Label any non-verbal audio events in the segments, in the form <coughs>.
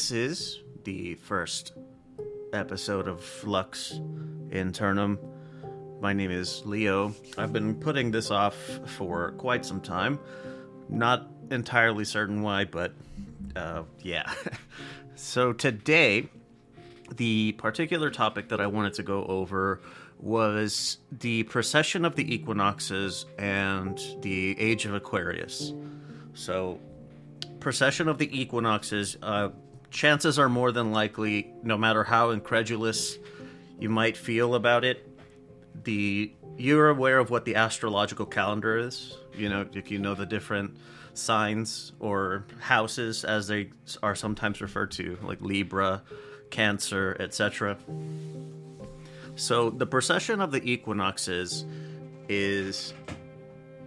this is the first episode of Flux in Internum. My name is Leo. I've been putting this off for quite some time. Not entirely certain why, but uh, yeah. <laughs> so today, the particular topic that I wanted to go over was the precession of the equinoxes and the age of Aquarius. So, precession of the equinoxes, uh, chances are more than likely, no matter how incredulous you might feel about it, the you're aware of what the astrological calendar is. You know, if you know the different signs or houses as they are sometimes referred to, like Libra, Cancer, etc. So the precession of the equinoxes is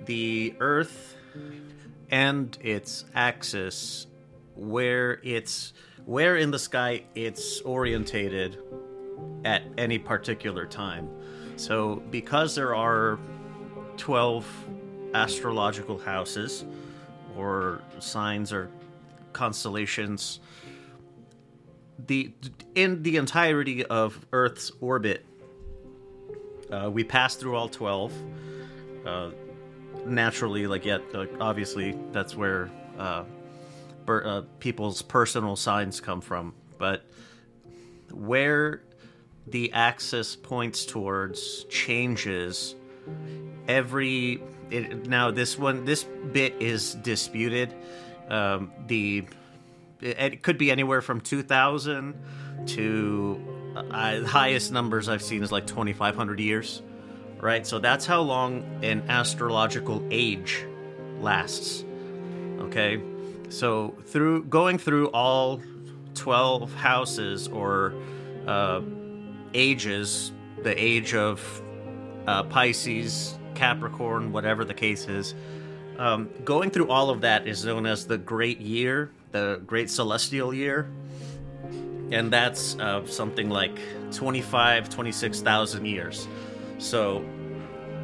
the Earth and its axis where it's where in the sky it's orientated at any particular time. So because there are 12 astrological houses or signs or constellations the in the entirety of Earth's orbit uh, we pass through all 12. Uh, naturally, like, yet, obviously, that's where uh, uh, people's personal signs come from. But where the axis points towards changes every. It, now, this one, this bit is disputed. Um, the it, it could be anywhere from 2000 to uh, highest numbers I've seen is like 2,500 years, right? So that's how long an astrological age lasts. Okay, so through going through all 12 houses or uh, ages, the age of uh, Pisces, Capricorn, whatever the case is, um, going through all of that is known as the Great Year, the Great Celestial Year. And that's uh, something like 25 26,000 years. So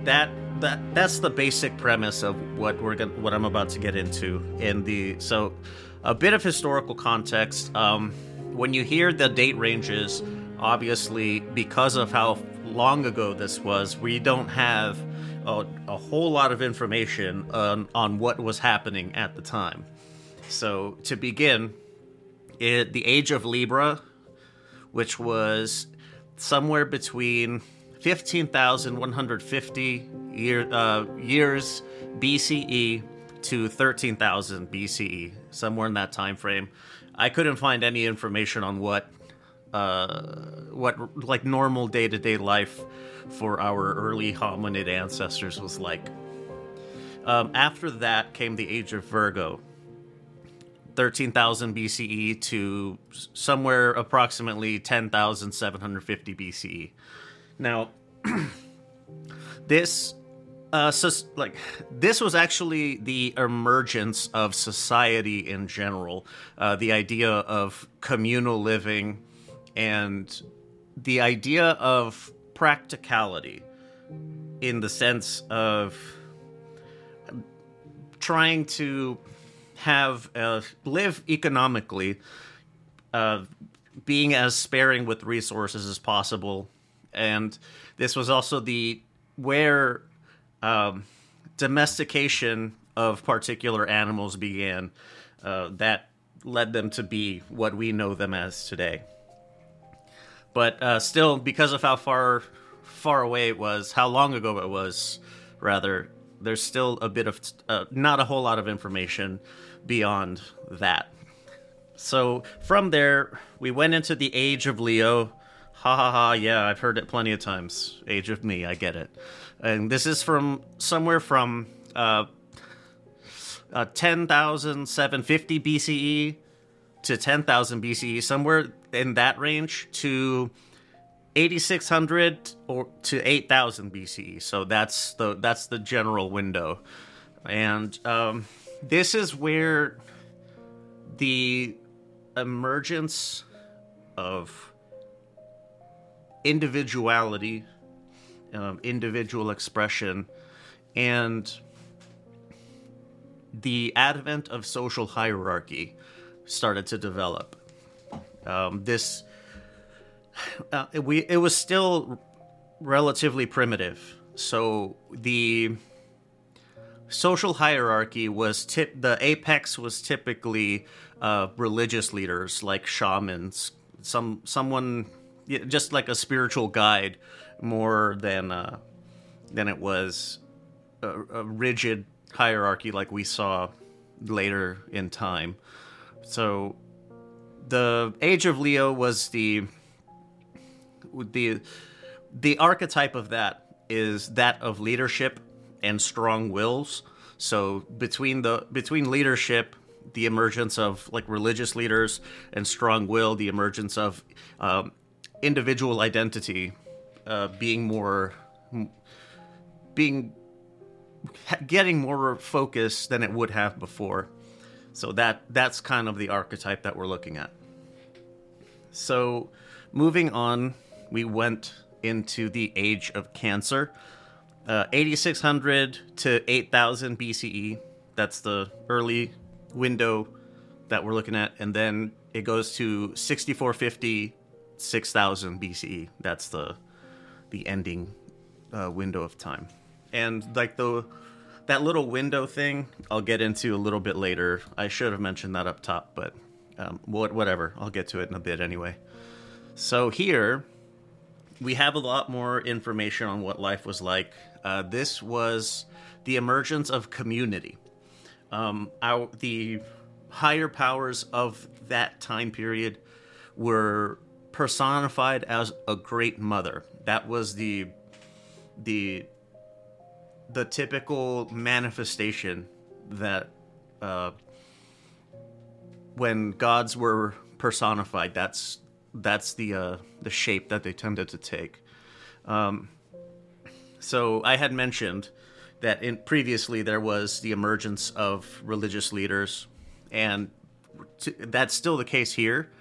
that that that's the basic premise of what we're going what I'm about to get into in the so a bit of historical context. Um, when you hear the date ranges obviously because of how long ago this was we don't have a, a whole lot of information on, on what was happening at the time. So to begin it, the age of Libra, which was somewhere between 15,150 year, uh, years BCE to 13,000 BCE, somewhere in that time frame. I couldn't find any information on what uh, what like normal day to day life for our early hominid ancestors was like. Um, after that came the age of Virgo, 13,000 BCE to somewhere approximately 10,750 BCE. Now, this uh, so, like this was actually the emergence of society in general, uh, the idea of communal living, and the idea of practicality, in the sense of trying to have uh, live economically, uh, being as sparing with resources as possible, and this was also the where um, domestication of particular animals began. Uh, that led them to be what we know them as today. But uh, still, because of how far far away it was, how long ago it was, rather, there's still a bit of uh, not a whole lot of information beyond that. So from there, we went into the age of Leo. Ha ha ha, yeah, I've heard it plenty of times. Age of me, I get it. And this is from somewhere from uh, uh, 10,750 BCE to 10,000 BCE, somewhere in that range, to 8600 or to 8000 BCE. So that's the that's the general window. And um, this is where the emergence of individuality, um, individual expression, and the advent of social hierarchy started to develop. Um, this uh, we it was still relatively primitive, so the social hierarchy was tip the apex was typically uh, religious leaders like shamans, some someone just like a spiritual guide more than uh, than it was a, a rigid hierarchy like we saw later in time. So the Age of Leo was the the the archetype of that is that of leadership and strong wills. So between the between leadership, the emergence of like religious leaders and strong will, the emergence of um, individual identity uh, being more being getting more focus than it would have before. So that that's kind of the archetype that we're looking at. So moving on, we went into the age of Cancer. Uh, 8600 to 8000 BCE. That's the early window that we're looking at. And then it goes to 6450 6000 BCE. That's the the ending uh, window of time. And like the that little window thing, I'll get into a little bit later. I should have mentioned that up top, but um, whatever. I'll get to it in a bit anyway. So here we have a lot more information on what life was like. Uh, this was the emergence of community. Um, our, the higher powers of that time period were personified as a great mother. That was the the the typical manifestation that uh, when gods were personified, that's that's the uh, the shape that they tended to take. Um, so I had mentioned that in previously there was the emergence of religious leaders, and that's still the case here.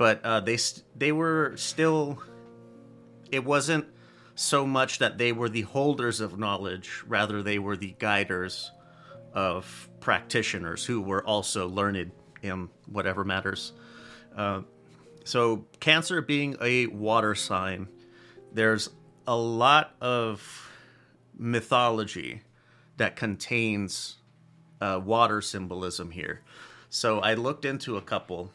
But uh, they they were still. It wasn't so much that they were the holders of knowledge, rather, they were the guiders of practitioners who were also learned in whatever matters. Uh, so, Cancer being a water sign, there's a lot of mythology that contains uh, water symbolism here. So, I looked into a couple.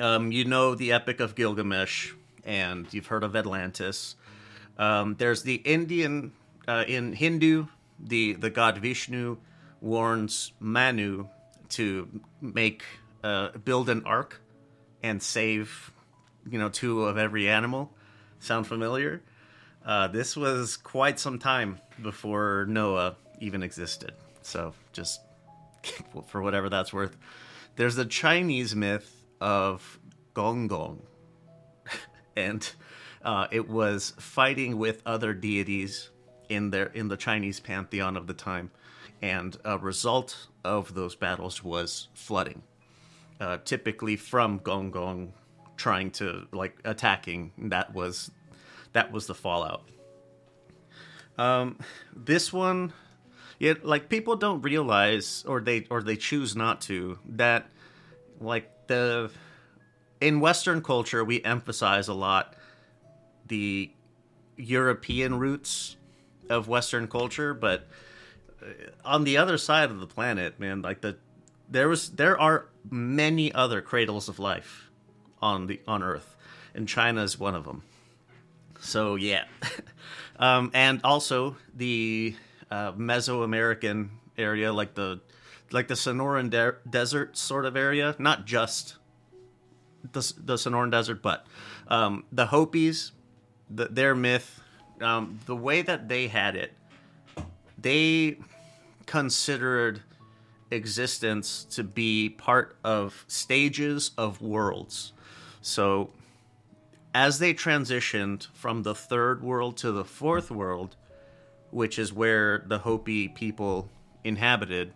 Um, you know the Epic of Gilgamesh, and you've heard of Atlantis. Um, there's the Indian uh, in Hindu, the the god Vishnu warns Manu to make uh, build an ark and save, you know, two of every animal. Sound familiar? Uh, this was quite some time before Noah even existed. So just <laughs> for whatever that's worth. There's a Chinese myth of Gong Gong, and uh, it was fighting with other deities in their in the Chinese pantheon of the time, and a result of those battles was flooding, uh, typically from Gong Gong trying to like attacking. That was that was the fallout. Um, this one, it like people don't realize, or they or they choose not to that, like the in Western culture we emphasize a lot the European roots of Western culture, but uh, on the other side of the planet, man, like the there was there are many other cradles of life on the on Earth, and China is one of them. So yeah, <laughs> um, and also the uh, Mesoamerican area, like the like the Sonoran de- Desert sort of area, not just the the Sonoran Desert, but um, the Hopis the, their myth, um, the way that they had it, they considered existence to be part of stages of worlds. So, as they transitioned from the third world to the fourth world, which is where the Hopi people inhabited,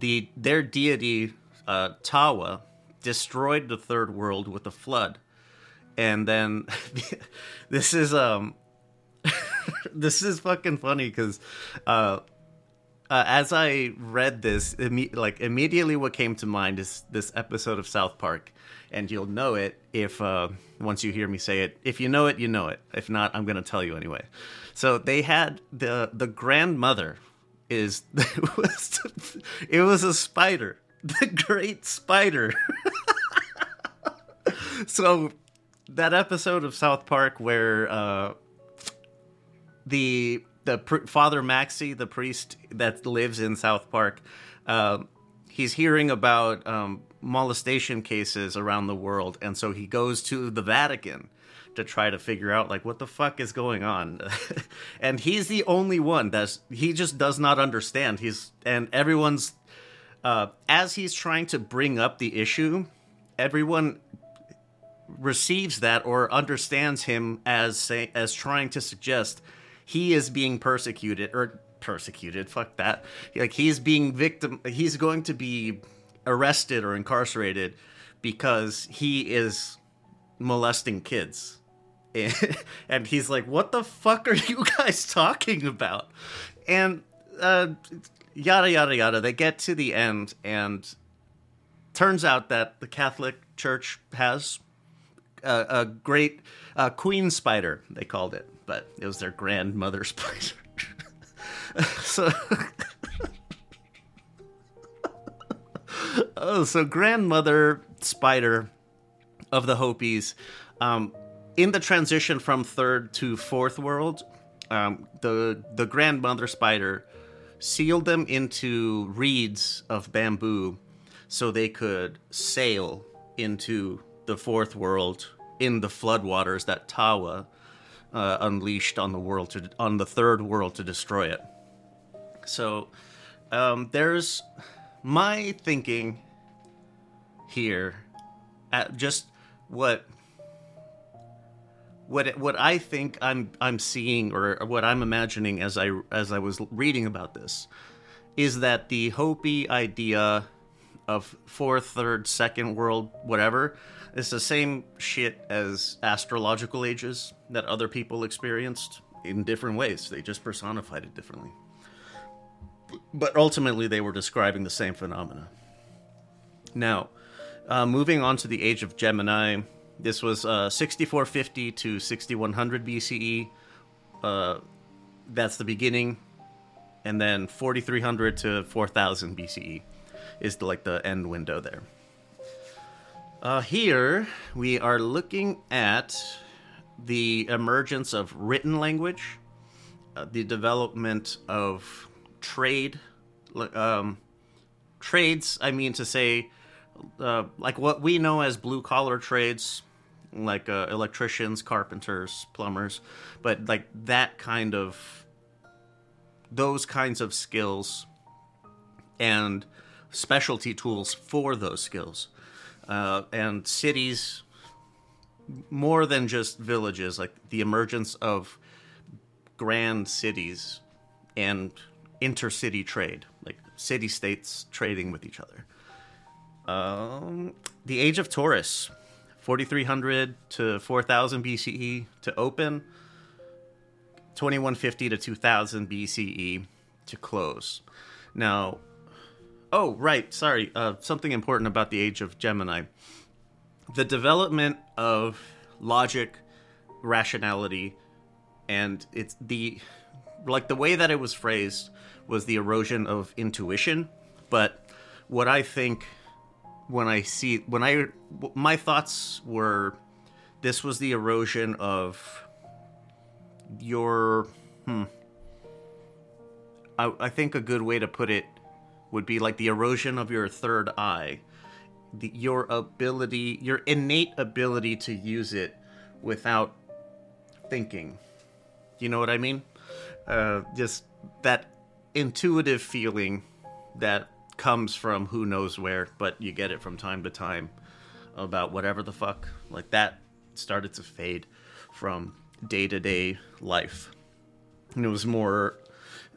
the their deity uh, Tawa destroyed the third world with a flood and then <laughs> this is um <laughs> this is fucking funny because uh uh, as I read this, imme- like immediately what came to mind is this episode of South Park, and you'll know it if uh, once you hear me say it. If you know it, you know it. If not, I'm gonna tell you anyway. So they had the the grandmother is <laughs> it was, it was a spider, the great spider. <laughs> so that episode of South Park where uh, the the pr- Father Maxi, the priest that lives in South Park, uh, he's hearing about um, molestation cases around the world, and so he goes to the Vatican to try to figure out like what the fuck is going on? <laughs> And he's the only one that's he just does not understand. He's and everyone's uh as he's trying to bring up the issue everyone receives that or understands him as say as trying to suggest he is being persecuted or persecuted fuck that. Like he's being victim he's going to be arrested or incarcerated because he is molesting kids <laughs> and he's like what the fuck are you <laughs> guys talking about? And uh, yada yada yada. They get to the end and turns out that the catholic church has a, a great uh, queen spider they called it but it was their grandmother <laughs> spider. So oh so grandmother spider of the hopis um, in the transition from third to fourth world, um, the the grandmother spider sealed them into reeds of bamboo so they could sail into the fourth world in the floodwaters that Tawa uh, unleashed on the world to on the third world to destroy it. So um, there's my thinking here at just what what what I think I'm I'm seeing or what I'm imagining as I as I was reading about this is that the Hopi idea of fourth, third, second world, whatever, is the same shit as astrological ages that other people experienced in different ways. They just personified it differently. But ultimately, they were describing the same phenomena. Now, uh, moving on to the age of Gemini, this was uh, 6450 to 6100 BCE. Uh, that's the beginning, and then 4300 to 4000 BCE is the, like the end window there. Uh, here we are looking at the emergence of written language, uh, the development of trade, um, trades. I mean to say, uh, like what we know as blue collar trades, like uh, electricians, carpenters, plumbers, but like that kind of those kinds of skills and specialty tools for those skills uh, and cities more than just villages like the emergence of grand cities and intercity trade like city states trading with each other. Um, the age of taurus 4300 to 4000 BCE to open, 2150 to 2000 BCE to close. Now, oh, right, sorry, uh, something important about the age of Gemini. The development of logic, rationality, and it's the like the way that it was phrased was the erosion of intuition, but what I think when I see when I my thoughts were this was the erosion of your hmm. I, I think a good way to put it would be like the erosion of your third eye. The, your ability your innate ability to use it without thinking. You know what i mean? Uh, just that intuitive feeling that comes from who knows where, but you get it from time to time about whatever the fuck. Like that started to fade from day to day life. And it was more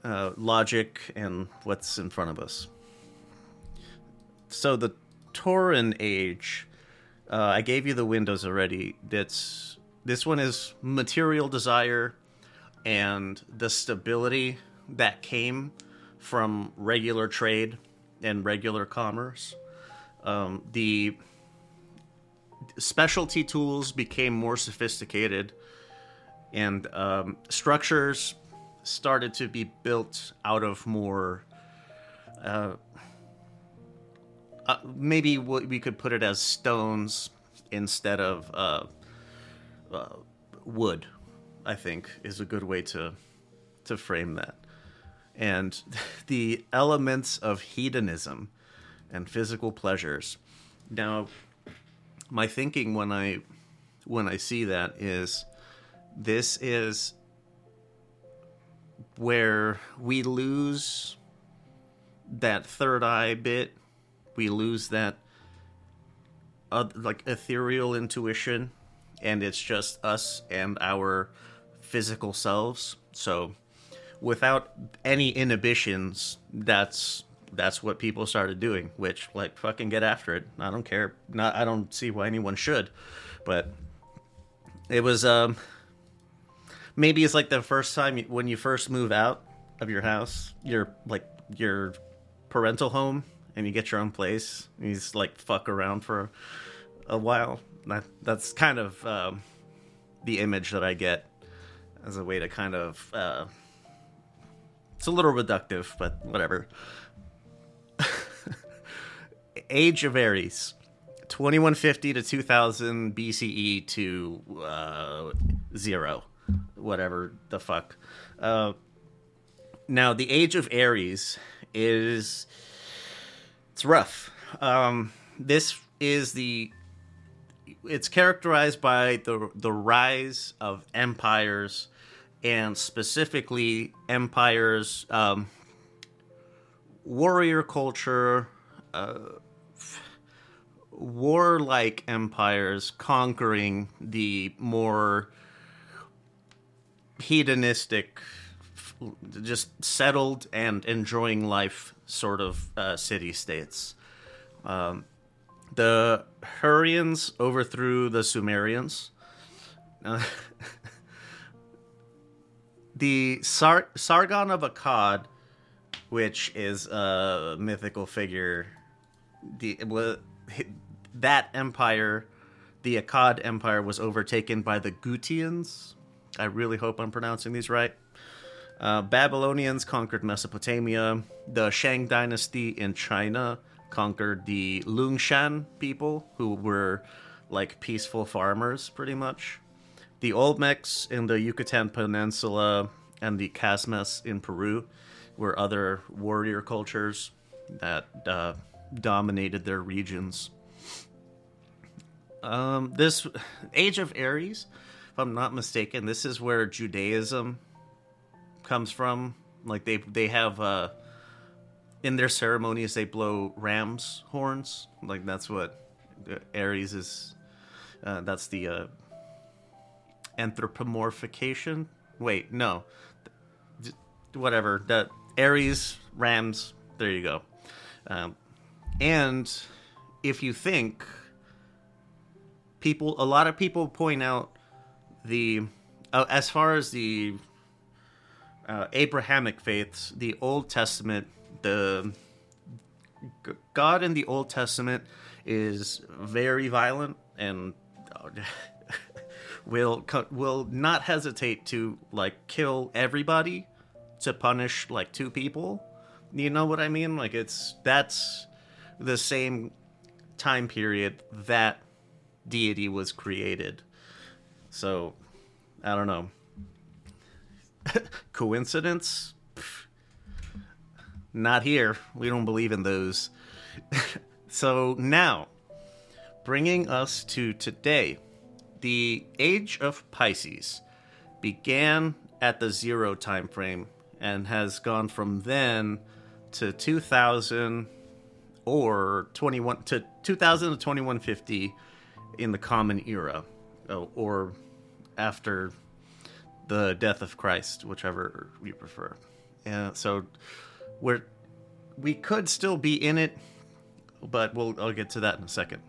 uh, logic and what's in front of us. So the Tauran age, uh, I gave you the windows already. That's this one is material desire and the stability that came from regular trade and regular commerce. Um, the specialty tools became more sophisticated, and um, structures started to be built out of more. Uh, uh, maybe what we could put it as stones instead of uh, uh, wood. I think is a good way to to frame that. And <laughs> the elements of hedonism and physical pleasures. Now, my thinking when I when I see that is this is where we lose that third eye bit. We lose that uh, like ethereal intuition, and it's just us and our physical selves. So, without any inhibitions, that's that's what people started doing. Which, like, fucking get after it. I don't care. Not. I don't see why anyone should, but it was um maybe it's like the first time you, when you first move out of your house, your like your parental home, and you get your own place. And you just like fuck around for a, while. That that's kind of um, the image that I get as a way to kind of. Uh, it's a little reductive, but whatever. <laughs> Age of Aries. 2150 to 2000 BCE to uh, zero whatever the fuck. Uh, now, the Age of Aries is it's rough. Um, this is the it's characterized by the the rise of empires and specifically empires um, warrior culture uh, warlike empires conquering the more hedonistic, just settled and enjoying life sort of uh, city states. Um, the Hurrians overthrew the Sumerians. Uh, <laughs> the Sar- Sargon of Akkad, which is a mythical figure, the that empire, the Akkad Empire, was overtaken by the Gutians, I really hope I'm pronouncing these right. Uh, Babylonians conquered Mesopotamia. The Shang dynasty in China conquered the Lungshan people, who were like peaceful farmers, pretty much. The Olmecs in the Yucatan Peninsula and the Casmes in Peru were other warrior cultures that uh, dominated their regions. Um, this Age of Aries if I'm not mistaken, this is where Judaism comes from. Like they they have uh, in their ceremonies they blow rams horns. Like that's what Aries is. Uh, that's the uh, anthropomorphication. Wait, no, whatever. That Aries rams. There you go. Um, and if you think people, a lot of people point out the uh, as far as the uh, Abrahamic faiths, the Old Testament, the God in the Old Testament is very violent and <laughs> will will not hesitate to like kill everybody to punish like two people. You know what I mean? Like it's that's the same time period that deity was created. So, I don't know. <laughs> Coincidence? Not here. We don't believe in those. <laughs> so, now, bringing us to today, the age of Pisces began at the zero time frame and has gone from then to 2000 or 21 to 2000 to 2150 in the common era uh, or after the death of Christ, whichever you prefer. And so we're we could still be in it, but we'll I'll get to that in a second.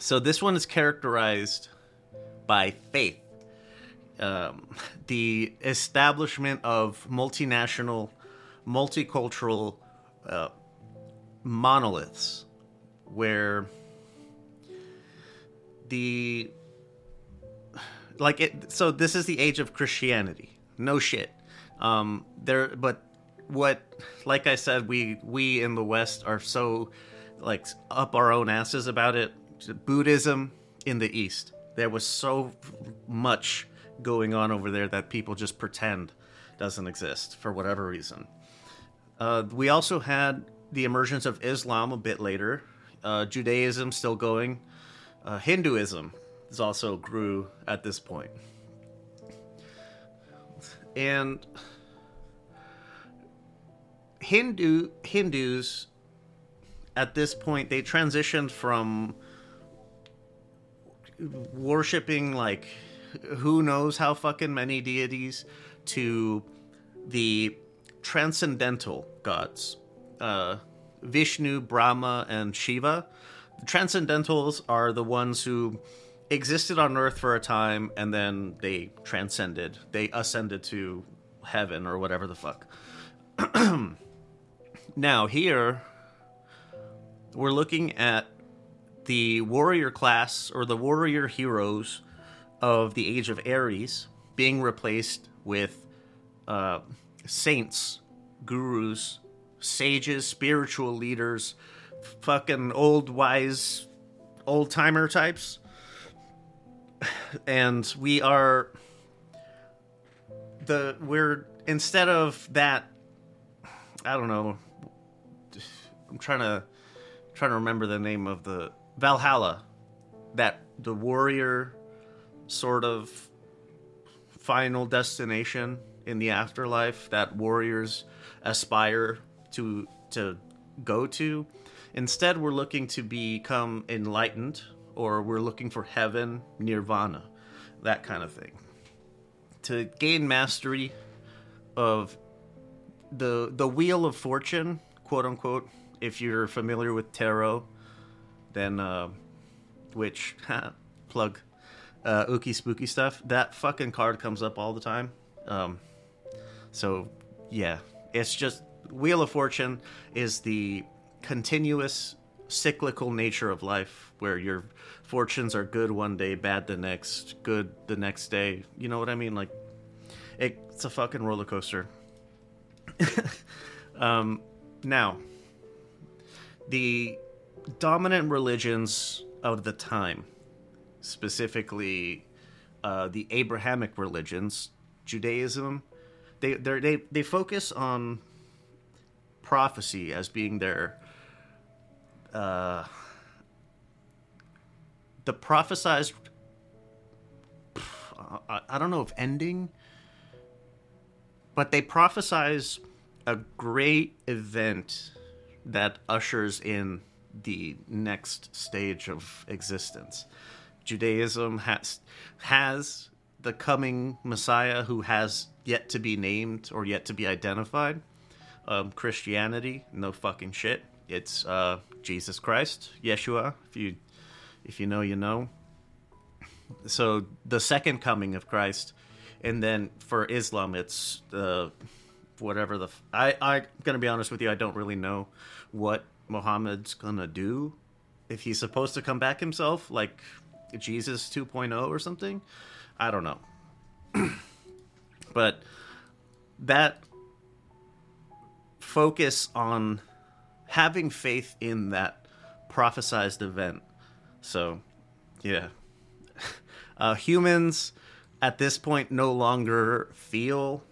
So this one is characterized by faith. Um, the establishment of multinational multicultural uh, monoliths where the like it so this is the age of christianity. No shit. Um there but what like i said we we in the west are so like up our own asses about it buddhism in the east. There was so much going on over there that people just pretend doesn't exist for whatever reason. Uh, we also had the emergence of islam a bit later. Uh, judaism still going. Uh, hinduism is also grew at this point. and Hindu Hindus at this point they transitioned from worshiping like who knows how fucking many deities to the transcendental gods uh, Vishnu, Brahma, and Shiva. The transcendentals are the ones who existed on Earth for a time and then they transcended. They ascended to heaven or whatever the fuck. <clears throat> now, here, we're looking at the warrior class or the warrior heroes of the Age of Aries being replaced with uh, saints, gurus, sages, spiritual leaders, fucking old wise old timer types. <sighs> And we are the we're instead of that I don't know <sighs> I'm trying to trying to remember the name of the Valhalla that the warrior sort of final destination in the afterlife that warriors aspire to to go to instead we're looking to become enlightened or we're looking for heaven nirvana that kind of thing. To gain mastery of the the wheel of fortune quote unquote if you're familiar with tarot then uh, which <laughs> plug uh, ookie spooky stuff. That fucking card comes up all the time. Um, so yeah. It's just wheel of fortune is the continuous cyclical nature of life where your fortunes are good one day bad the next good the next day. You know what i mean? Like it, it's a fucking roller coaster. <laughs> Um, now the dominant religions of the time specifically uh, the abrahamic religions judaism they they they focus on prophecy as being their uh, the prophesized I, I don't know if ending but they prophesize a great event that ushers in the next stage of existence judaism has has the coming messiah who has yet to be named or yet to be identified um, christianity no fucking shit it's uh, Jesus Christ, Yeshua. If you if you know, you know. So the second coming of Christ, and then for Islam, it's the whatever the I I'm gonna be honest with you. I don't really know what Muhammad's gonna do. If he's supposed to come back himself, like Jesus 2.0 or something, I don't know. <clears throat> but that focus on having faith in that prophesized event. So, yeah. <laughs> Uh, humans at this point no longer feel,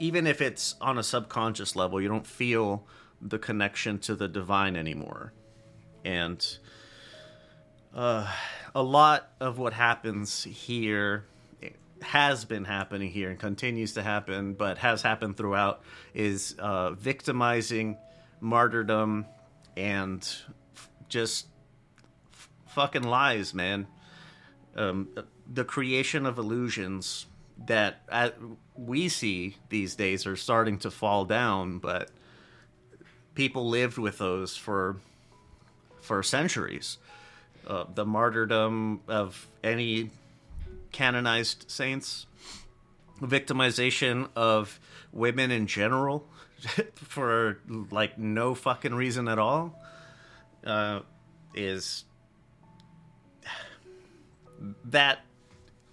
even if it's on a subconscious level, you don't feel the connection to the divine anymore. And uh, a lot of what happens here has been happening here and continues to happen, but has happened throughout, is uh, victimizing, martyrdom, and f- just f- fucking lies, man. Um, the creation of illusions that uh, we see these days are starting to fall down, but people lived with those for for centuries. Uh, the martyrdom of any canonized saints victimization of women in general <laughs> for like no fucking reason at all uh, is <sighs> that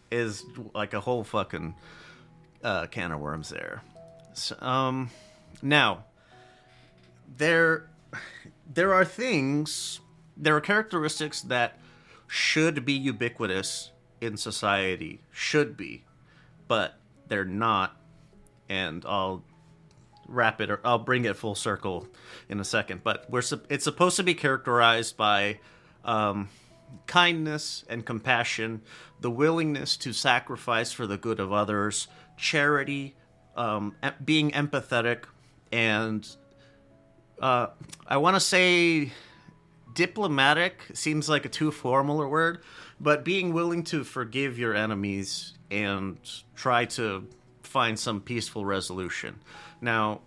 is like a whole fucking uh, can of worms there. So, um, now there there are things there are characteristics that should be ubiquitous in society should be but they're not and i'll wrap it or i'll bring it full circle in a second but we're it's supposed to be characterized by um, kindness and compassion the willingness to sacrifice for the good of others charity um, being empathetic and uh, i want to say diplomatic seems like a too formal a word, but being willing to forgive your enemies and try to find some peaceful resolution. Now,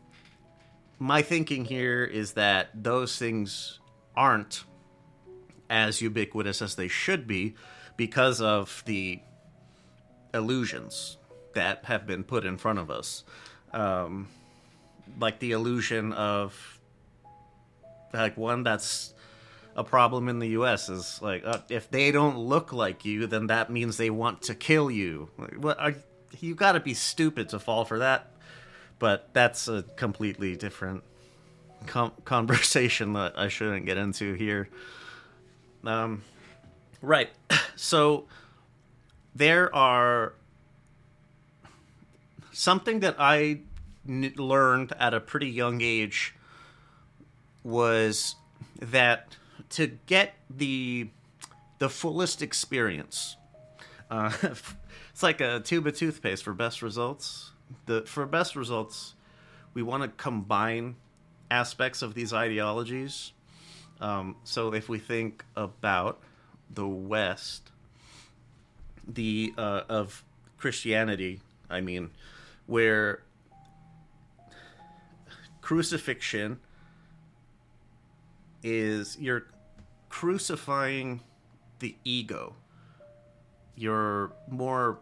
my thinking here is that those things aren't as ubiquitous as they should be because of the illusions that have been put in front of us. Um, like the illusion of like one that's a problem in the U.S. is like uh, if they don't look like you, then that means they want to kill you. what are, you got to be stupid to fall for that. But that's a completely different com- conversation <laughs> that I shouldn't get into here. Um, right. <coughs> So there are something that I n- learned at a pretty young age was that to get the the fullest experience. Uh, <laughs> it's like a tube of toothpaste for best results. The for best results, we want to combine aspects of these ideologies. Um, so if we think about the West, the uh, of Christianity, I mean, where crucifixion is you're crucifying the ego, your more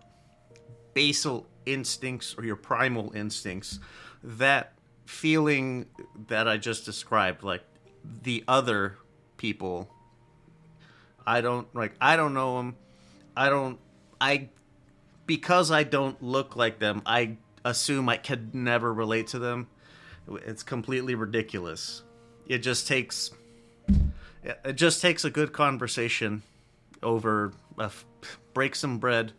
basal instincts or your primal instincts, that feeling that I just described, like the other people. I don't like. I don't know them. I don't. I because I don't look like them. I assume I could never relate to them. It's completely ridiculous. It just takes it just takes a good conversation over break some bread,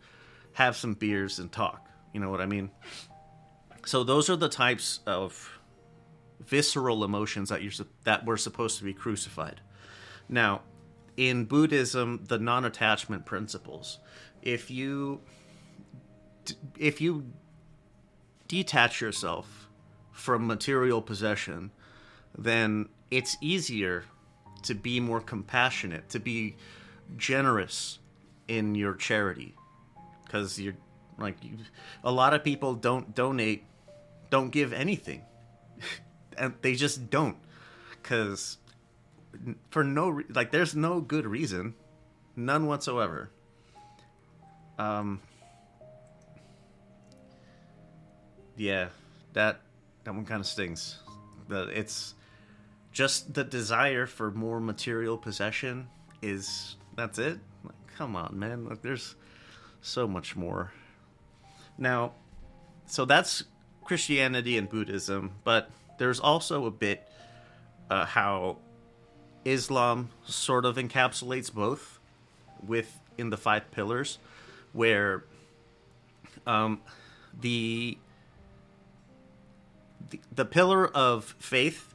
have some beers, and talk. You know what I mean? So those are the types of visceral emotions that you're that were supposed to be crucified. Now, in Buddhism, the non-attachment principles, if you if you detach yourself from material possession, then it's easier to be more compassionate, to be generous in your charity, because you're like you, a lot of people don't donate, don't give anything, <laughs> and they just don't, because for no like there's no good reason, none whatsoever. Um. Yeah, that that one kind of stings. It's just the desire for more material possession is that's it like, come on man like there's so much more now so that's christianity and buddhism but there's also a bit uh, how islam sort of encapsulates both with in the five pillars where um, the, the pillar of faith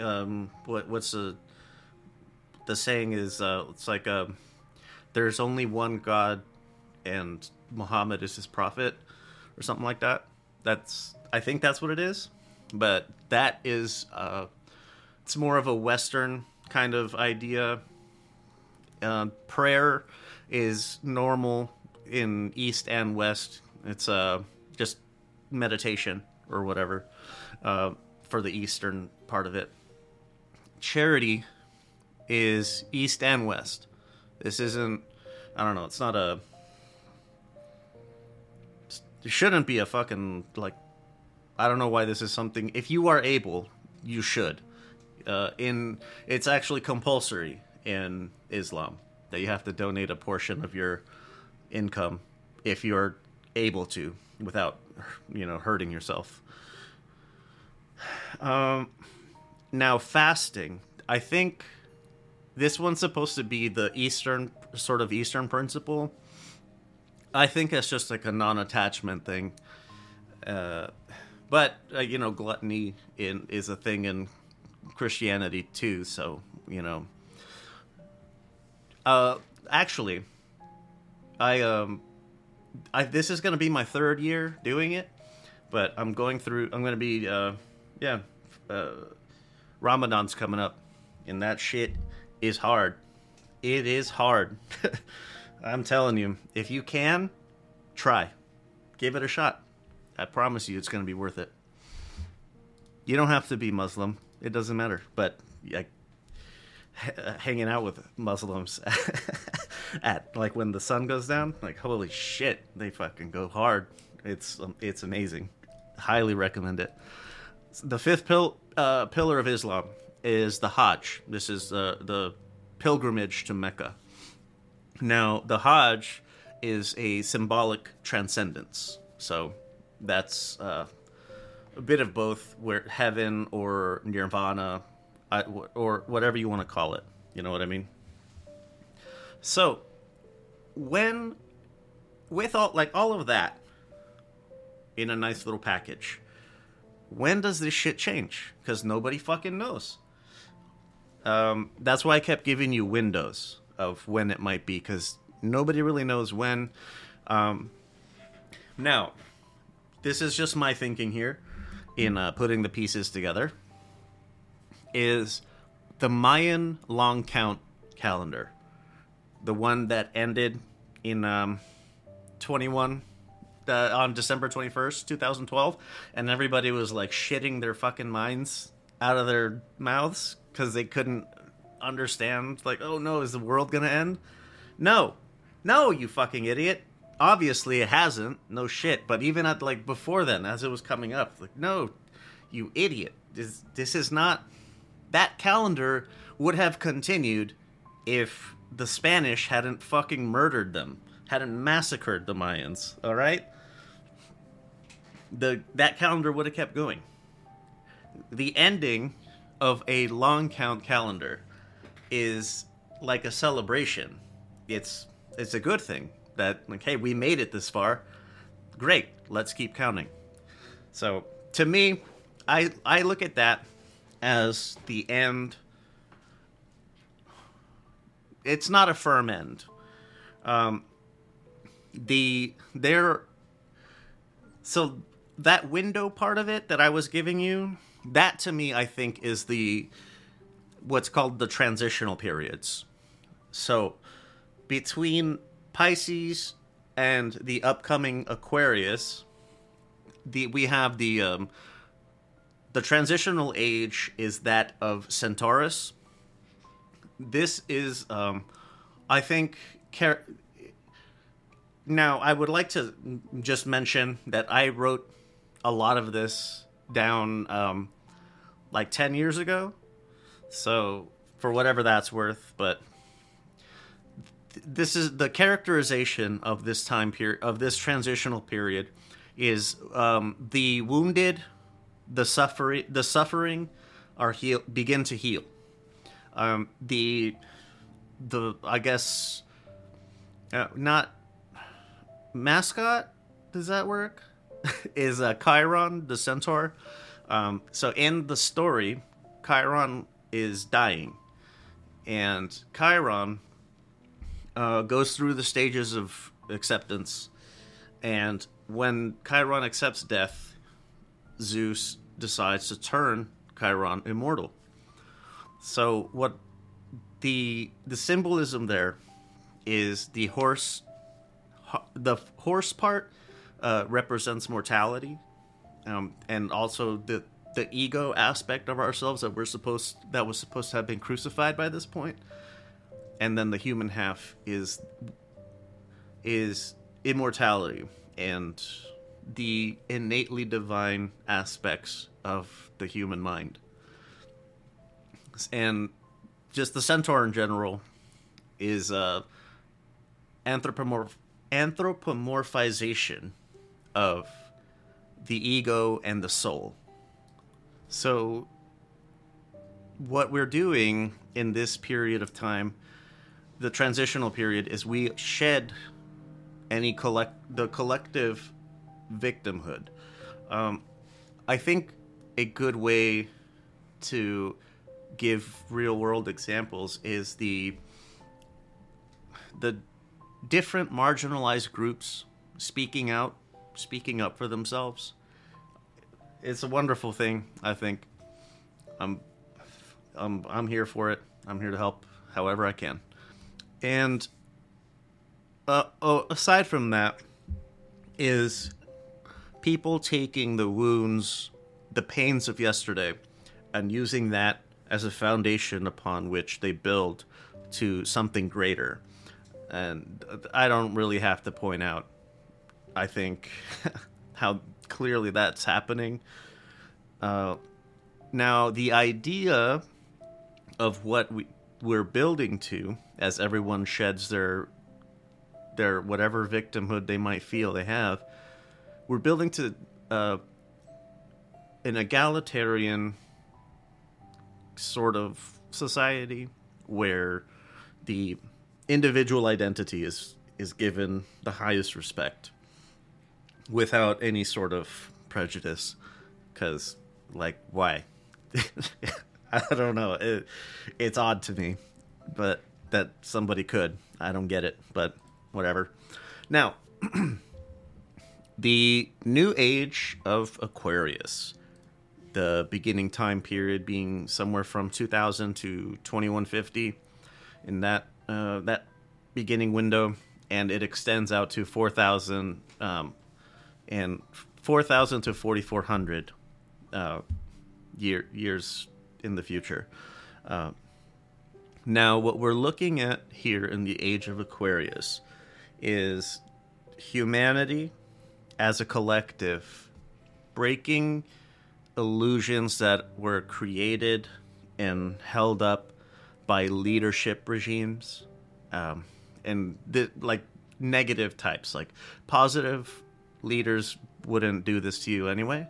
um, what what's the the saying is uh, it's like uh, there's only one God and Muhammad is his prophet or something like that. That's I think that's what it is, but that is uh, it's more of a Western kind of idea. Uh, prayer is normal in East and West. It's uh, just meditation or whatever uh, for the Eastern part of it charity is east and west. This isn't. I don't know. It's not a. It shouldn't be a fucking like. I don't know why this is something. If you are able, you should. Uh, in it's actually compulsory in Islam that you have to donate a portion of your income if you're able to without you know hurting yourself. Um, now fasting, I think this one's supposed to be the Eastern sort of Eastern principle. I think it's just like a non-attachment thing. Uh, but uh, you know, gluttony in is a thing in Christianity too. So you know, uh, actually, I um, I this is gonna be my third year doing it, but I'm going through. I'm gonna be uh, yeah, uh, Ramadan's coming up, and that shit is hard. It is hard. <laughs> I'm telling you, if you can, try, give it a shot. I promise you, it's gonna be worth it. You don't have to be Muslim. It doesn't matter. But like hanging out with Muslims <laughs> at like when the sun goes down, like holy shit, they fucking go hard. It's um, it's amazing. Highly recommend it. The fifth pil- uh, pillar of Islam is the Hajj. This is the the pilgrimage to Mecca. Now, the Hajj is a symbolic transcendence. So that's uh, a bit of both, where heaven or nirvana, or whatever you want to call it. You know what I mean? So, when with all like all of that in a nice little package, when does this shit change? Because nobody fucking knows. Um, that's why I kept giving you windows of when it might be, because nobody really knows when. Um, now, this is just my thinking here in uh, putting the pieces together. Is the Mayan long count calendar, the one that ended in um, 21 uh, on December 21st, 2012, and everybody was like shitting their fucking minds out of their mouths because they couldn't understand, like, oh no, is the world gonna end? No, no, you fucking idiot. Obviously, it hasn't. No shit. But even at like before then, as it was coming up, like, no, you idiot. This this is not. That calendar would have continued if the Spanish hadn't fucking murdered them, hadn't massacred the Mayans. All right. The that calendar would have kept going. The ending of a long count calendar is like a celebration. It's it's a good thing that like hey, we made it this far. Great, let's keep counting. So, to me, I I look at that as the end it's not a firm end. Um, the there so that window part of it that I was giving you, that to me I think is the what's called the transitional periods. So between Pisces and the upcoming Aquarius, the we have the um, the transitional age is that of Centaurus. This is, um, I think, now I would like to just mention that I wrote a lot of this down um, like ten years ago so, for whatever that's worth, but this is the characterization of this time period of this transitional period is um, the wounded, the suffering, the suffering are heal begin to heal. Um, the the I guess uh, not mascot. Does that work? <laughs> is uh, Chiron the centaur? Um, so in the story, Chiron is dying, and Chiron uh, goes through the stages of acceptance, and when Chiron accepts death, Zeus decides to turn Chiron immortal. So what the the symbolism there is the horse the horse part uh, represents mortality um, and also the the ego aspect of ourselves that we're supposed that was supposed to have been crucified by this point and then the human half is is immortality and the innately divine aspects of the human mind. And just the centaur in general is uh, anthropomorph- anthropomorphization of the ego and the soul. So, what we're doing in this period of time, the transitional period, is we shed any collect the collective victimhood. Um, I think a good way to give real world examples is the the different marginalized groups speaking out, speaking up for themselves. It's a wonderful thing, I think. I'm I'm I'm here for it. I'm here to help however I can. And uh, oh, aside from that is people taking the wounds, the pains of yesterday and using that as a foundation upon which they build to something greater. And I don't really have to point out, I think, <laughs> how clearly that's happening. Uh, now, the idea of what we, we're building to as everyone sheds their their whatever victimhood they might feel they have we're building to uh, an egalitarian sort of society where the individual identity is is given the highest respect without any sort of prejudice because like why? <laughs> I don't know. It, it's odd to me but that somebody could. I don't get it but whatever. Now <clears throat> the new age of aquarius the beginning time period being somewhere from 2000 to 2150 in that uh, that beginning window, and it extends out to 4000 um, and 4000 to 4400 uh, year, years in the future. Uh, now, what we're looking at here in the age of Aquarius is humanity as a collective breaking illusions that were created and held up by leadership regimes um, and the, like negative types like positive leaders wouldn't do this to you anyway.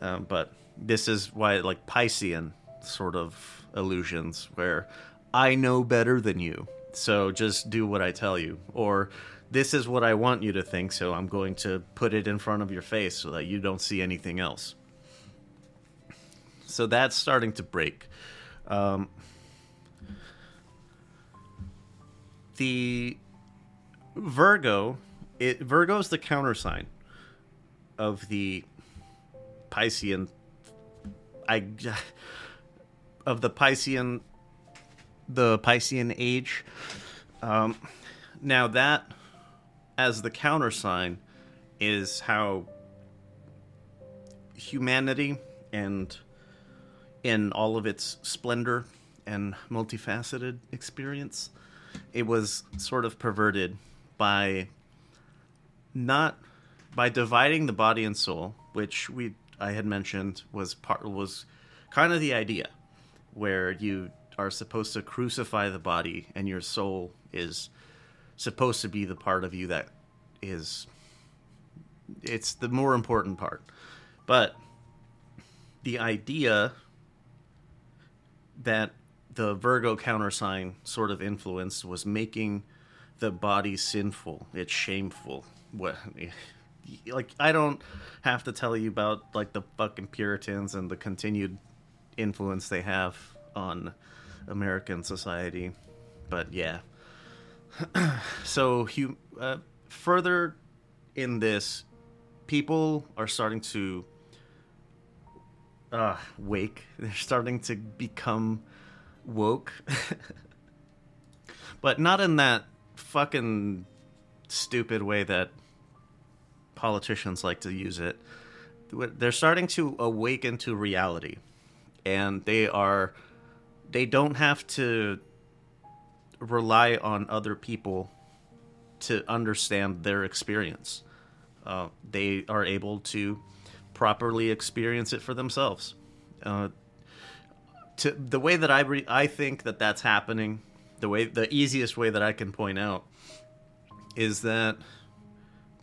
Um, but this is why like piscean sort of illusions where i know better than you so just do what i tell you. Or this is what i want you to think so i'm going to put it in front of your face so that you don't see anything else. So that's starting to break. Um, the Virgo, it Virgo is the countersign of the Piscean. I of the Piscean, the Piscean age. Um, now that as the countersign is how humanity and in all of its splendor and multifaceted experience. It was sort of perverted by not by dividing the body and soul, which we I had mentioned was part was kind of the idea where you are supposed to crucify the body and your soul is supposed to be the part of you that is it's the more important part. But the idea that the Virgo countersign sort of influenced was making the body sinful. It's shameful. What like I don't have to tell you about like the fucking Puritans and the continued influence they have on American society. But yeah. <clears throat> so uh, further in this, people are starting to uh, wake. <laughs> They're starting to become woke. <laughs> but not in that fucking stupid way that politicians like to use it. They're starting to awaken to reality. And they are they don't have to rely on other people to understand their experience. uh, they are able to properly experience it for themselves. Uh, to the way that I re- I think that that's happening, the way the easiest way that I can point out is that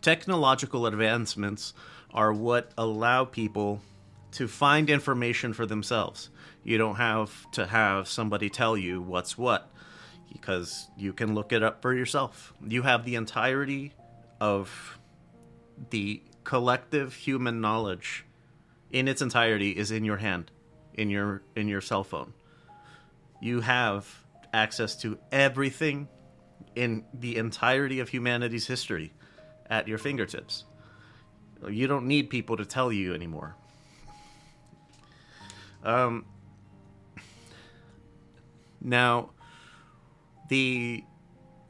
technological advancements are what allow people to find information for themselves. You don't have to have somebody tell you what's what because you can look it up for yourself. You have the entirety of the collective human knowledge in its entirety is in your hand, in your in your cell phone. You have access to everything in the entirety of humanity's history at your fingertips. You don't need people to tell you anymore. Um, now, the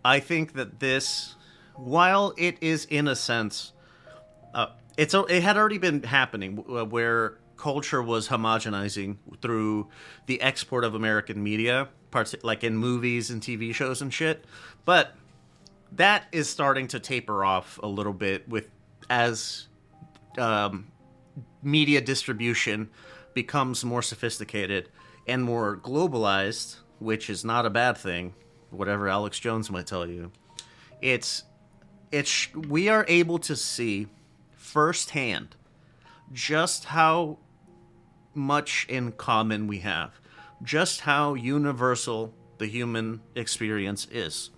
I think that this, while it is in a sense, uh, it's it had already been happening where culture was homogenizing through the export of American media, parts like in movies and TV shows and shit. But that is starting to taper off a little bit with as um, media distribution becomes more sophisticated and more globalized, which is not a bad thing. Whatever Alex Jones might tell you, it's it's we are able to see firsthand just how much in common we have, just how universal the human experience is.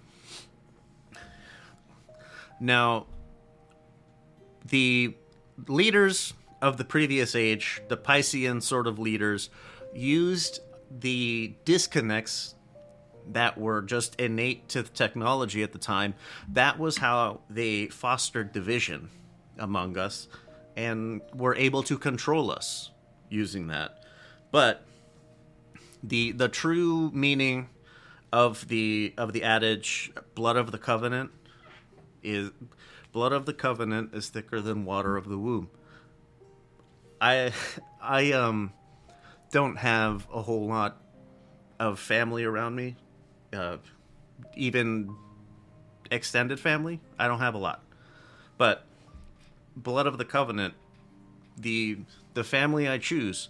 Now, the leaders of the previous age, the Piscean sort of leaders, used the disconnects that were just innate to the technology at the time. That was how they fostered division among us and were able to control us using that. But the the true meaning of the of the adage blood of the covenant is blood of the covenant is thicker than water of the womb. I I um don't have a whole lot of family around me, uh, even extended family. I don't have a lot, but blood of the covenant, the the family I choose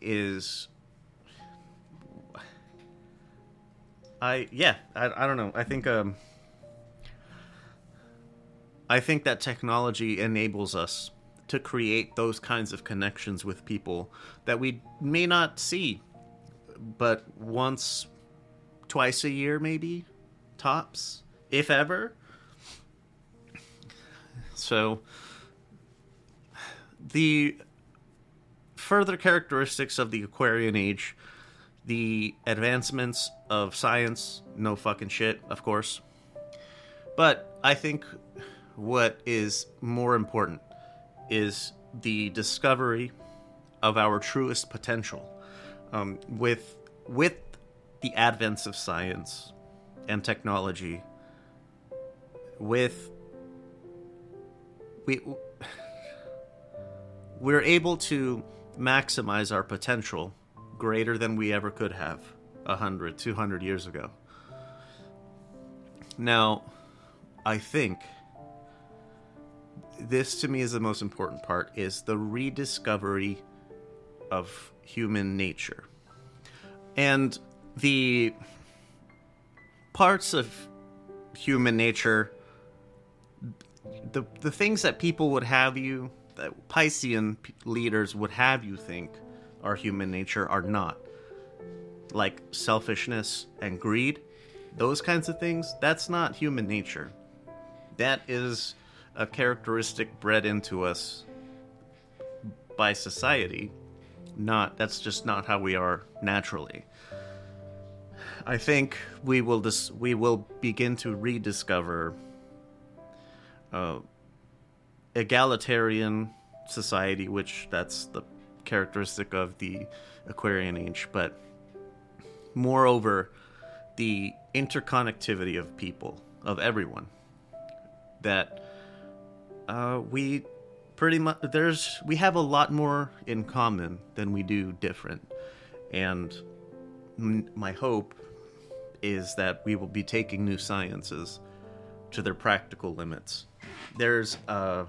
is I yeah I, I don't know I think um I think that technology enables us to create those kinds of connections with people that we may not see but once twice a year maybe tops if ever. So the further characteristics of the aquarian age the advancements of science no fucking shit of course. But i think what is more important is the discovery of our truest potential. Um, with with the advents of science and technology, with we we're able to maximize our potential greater than we ever could have 100 200 years ago now i think this to me is the most important part is the rediscovery of human nature. And the parts of human nature the the things that people would have you that Piscean leaders would have you think are human nature are not. Like selfishness and greed those kinds of things that's not human nature. That is a characteristic bred into us by society. Not that's just not how we are naturally. I think we will dis- we will begin to rediscover uh, egalitarian society, which that's the characteristic of the Aquarian age, but moreover, the interconnectivity of people, of everyone, that uh, we pretty much there's we have a lot more in common than we do different, and m- my hope is that we will be taking new sciences to their practical limits. There's a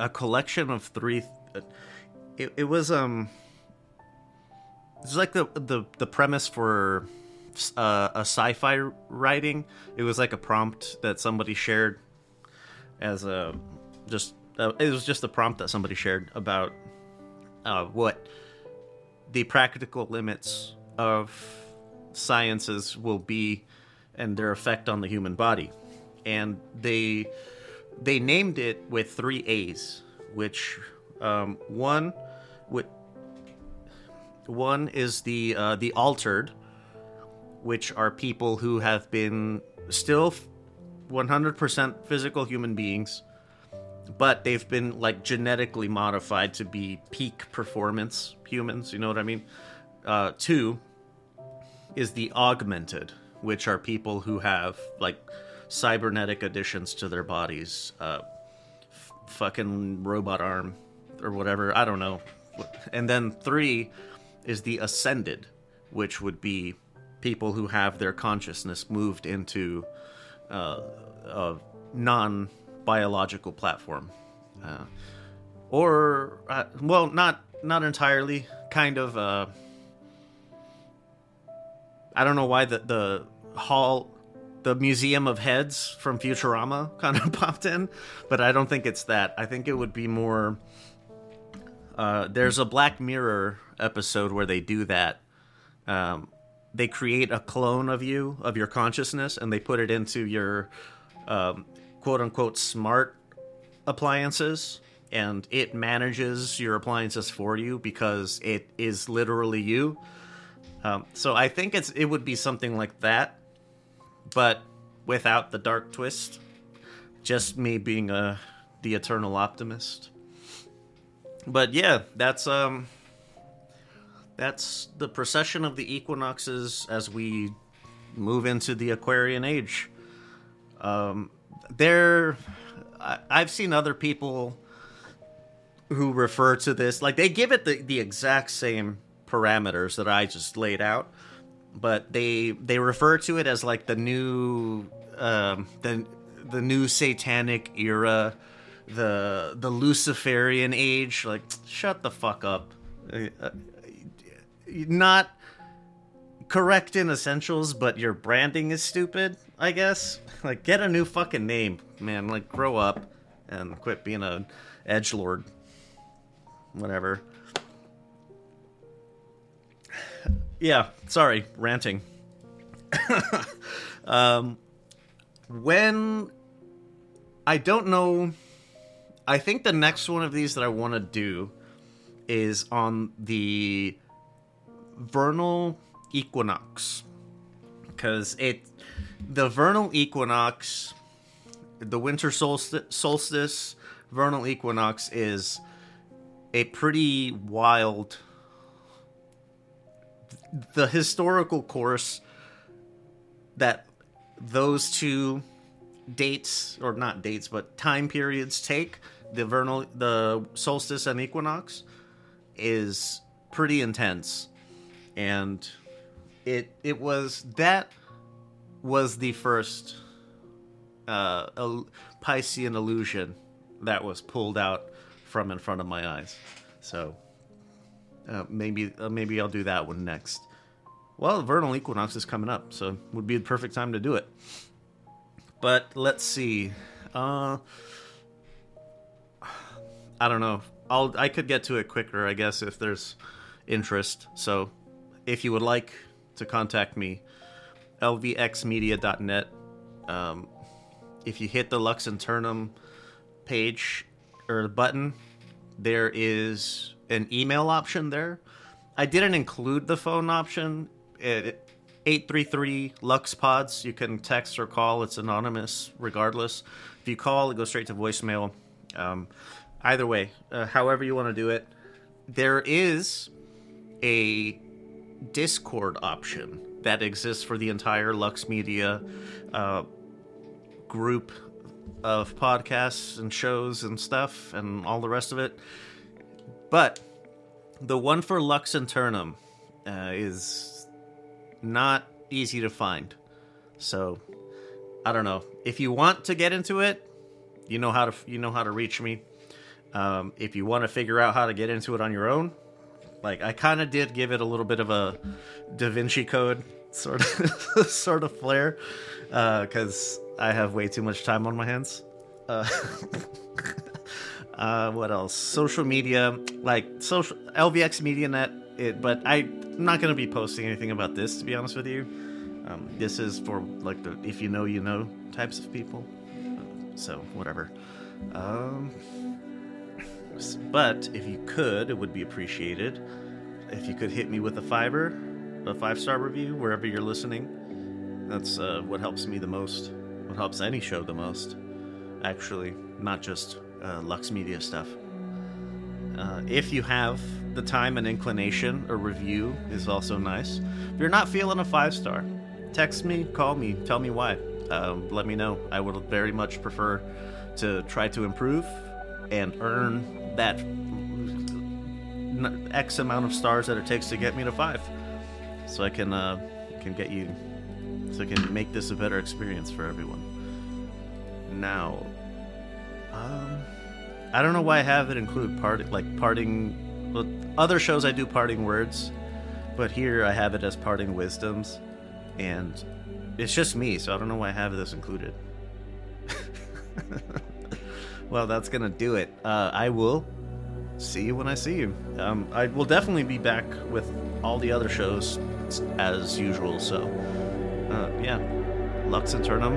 a collection of three. It, it was um. It's like the the the premise for uh, a sci-fi writing. It was like a prompt that somebody shared as a just. Uh, it was just a prompt that somebody shared about uh, what the practical limits of sciences will be and their effect on the human body. And they they named it with three A's, which um, one one is the uh, the altered, which are people who have been still 100% physical human beings, but they've been like genetically modified to be peak performance humans. You know what I mean? Uh, two is the augmented, which are people who have like cybernetic additions to their bodies, uh, f- fucking robot arm or whatever. I don't know. And then three is the ascended, which would be people who have their consciousness moved into uh, a non biological platform. Uh, or, uh, well, not not entirely. Kind of. Uh, I don't know why the the hall, the Museum of Heads from Futurama <laughs> kind of <laughs> popped in, but I don't think it's that. I think it would be more. Uh, there's a Black Mirror episode where they do that. Um, they create a clone of you of your consciousness and they put it into your um, quote unquote smart appliances and it manages your appliances for you because it is literally you. Um, so I think it's it would be something like that, but without the dark twist. Just me being a the eternal optimist. But yeah, that's um that's the precession of the equinoxes as we move into the Aquarian age. Um, there, I've seen other people who refer to this like they give it the, the exact same parameters that I just laid out, but they they refer to it as like the new um, the the new satanic era, the the Luciferian age. Like, shut the fuck up. Not correct in essentials, but your branding is stupid, I guess. <laughs> Like, get a new fucking name, man. Like, grow up and quit being a edge lord. Whatever. Yeah, sorry, ranting. <laughs> um, when I don't know, I think the next one of these that I want to do is on the vernal equinox. Because it the vernal equinox the winter solstice, solstice vernal equinox is a pretty wild the historical course that those two dates or not dates but time periods take the vernal the solstice and equinox is pretty intense and it it was that was the first uh, Piscean illusion that was pulled out from in front of my eyes. So uh, maybe uh, maybe I'll do that one next. Well, vernal equinox is coming up, so would be the perfect time to do it. But let's see. Uh, I don't know. I'll I could get to it quicker, I guess, if there's interest. So if you would like to contact me, lvxmedia.net. Um, if you hit the Lux Internum page or button, there is an email option there. I didn't include the phone option. It, 833 Lux Pods. You can text or call. It's anonymous regardless. If you call, it goes straight to voicemail. Um, either way, uh, however you want to do it, there is a Discord option that exists for the entire Lux Media uh, group of podcasts and shows and stuff and all the rest of it. But the one for Lux Internum uh, is not easy to find. So I don't know. If you want to get into it, you know how to you know how to reach me. Um, if you want to figure out how to get into it on your own, like I kind of did give it a little bit of a Da Vinci Code sort of <laughs> sort of flair because uh, I have way too much time on my hands. Uh, <laughs> uh, what else? Social media, like social LVX Media Net. It, but I, I'm not going to be posting anything about this to be honest with you. Um, this is for like the if you know you know types of people. So whatever. Um, but if you could, it would be appreciated if you could hit me with a fiver, a five star review wherever you're listening. That's uh, what helps me the most. What helps any show the most, actually, not just uh, Lux Media stuff. Uh, if you have the time and inclination, a review is also nice. If you're not feeling a five star, text me, call me, tell me why. Um, let me know. I would very much prefer to try to improve and earn that X amount of stars that it takes to get me to five, so I can uh, can get you, so I can make this a better experience for everyone. Now, um, I don't know why I have it include part like parting. Well, other shows I do parting words, but here I have it as parting wisdoms, and it's just me, so I don't know why I have this included. <laughs> well, that's gonna do it. Uh, I will see you when I see you. Um, I will definitely be back with all the other shows as usual. So, uh, yeah, Lux Internum.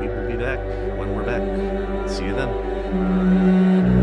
We will be back when we're back. See you then.